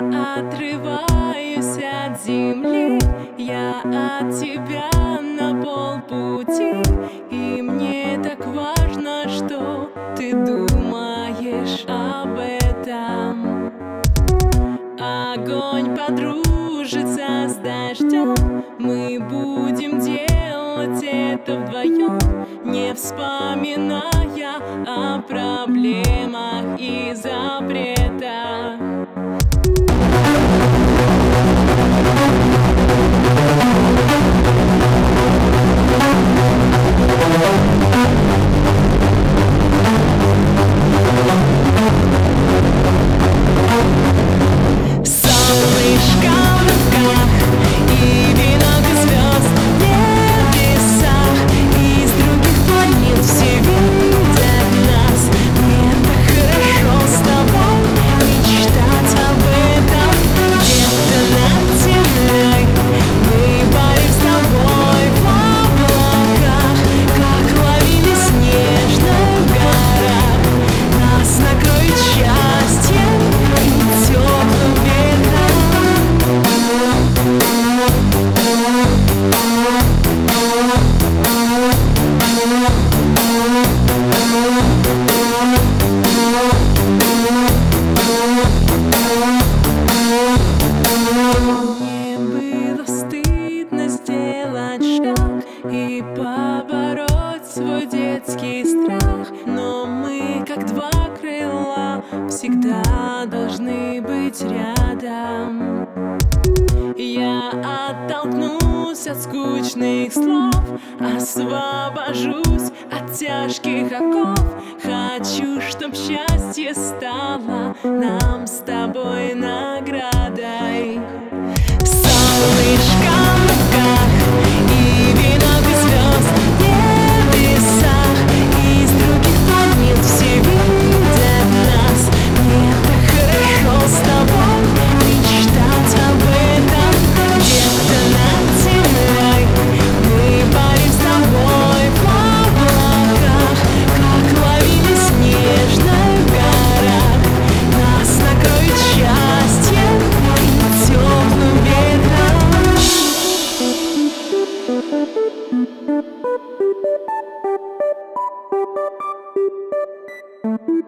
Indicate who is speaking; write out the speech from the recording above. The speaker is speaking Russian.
Speaker 1: отрываюсь от земли. Я от тебя на полпути. И мне так важно, что ты думаешь об этом. Огонь подружится с дождем. Мы будем делать это вдвоем Не вспоминая о проблемах и запретах как два крыла, всегда должны быть рядом. Я оттолкнусь от скучных слов Освобожусь от тяжких оков. Хочу, чтоб счастье стало нам с тобой наградой Woo!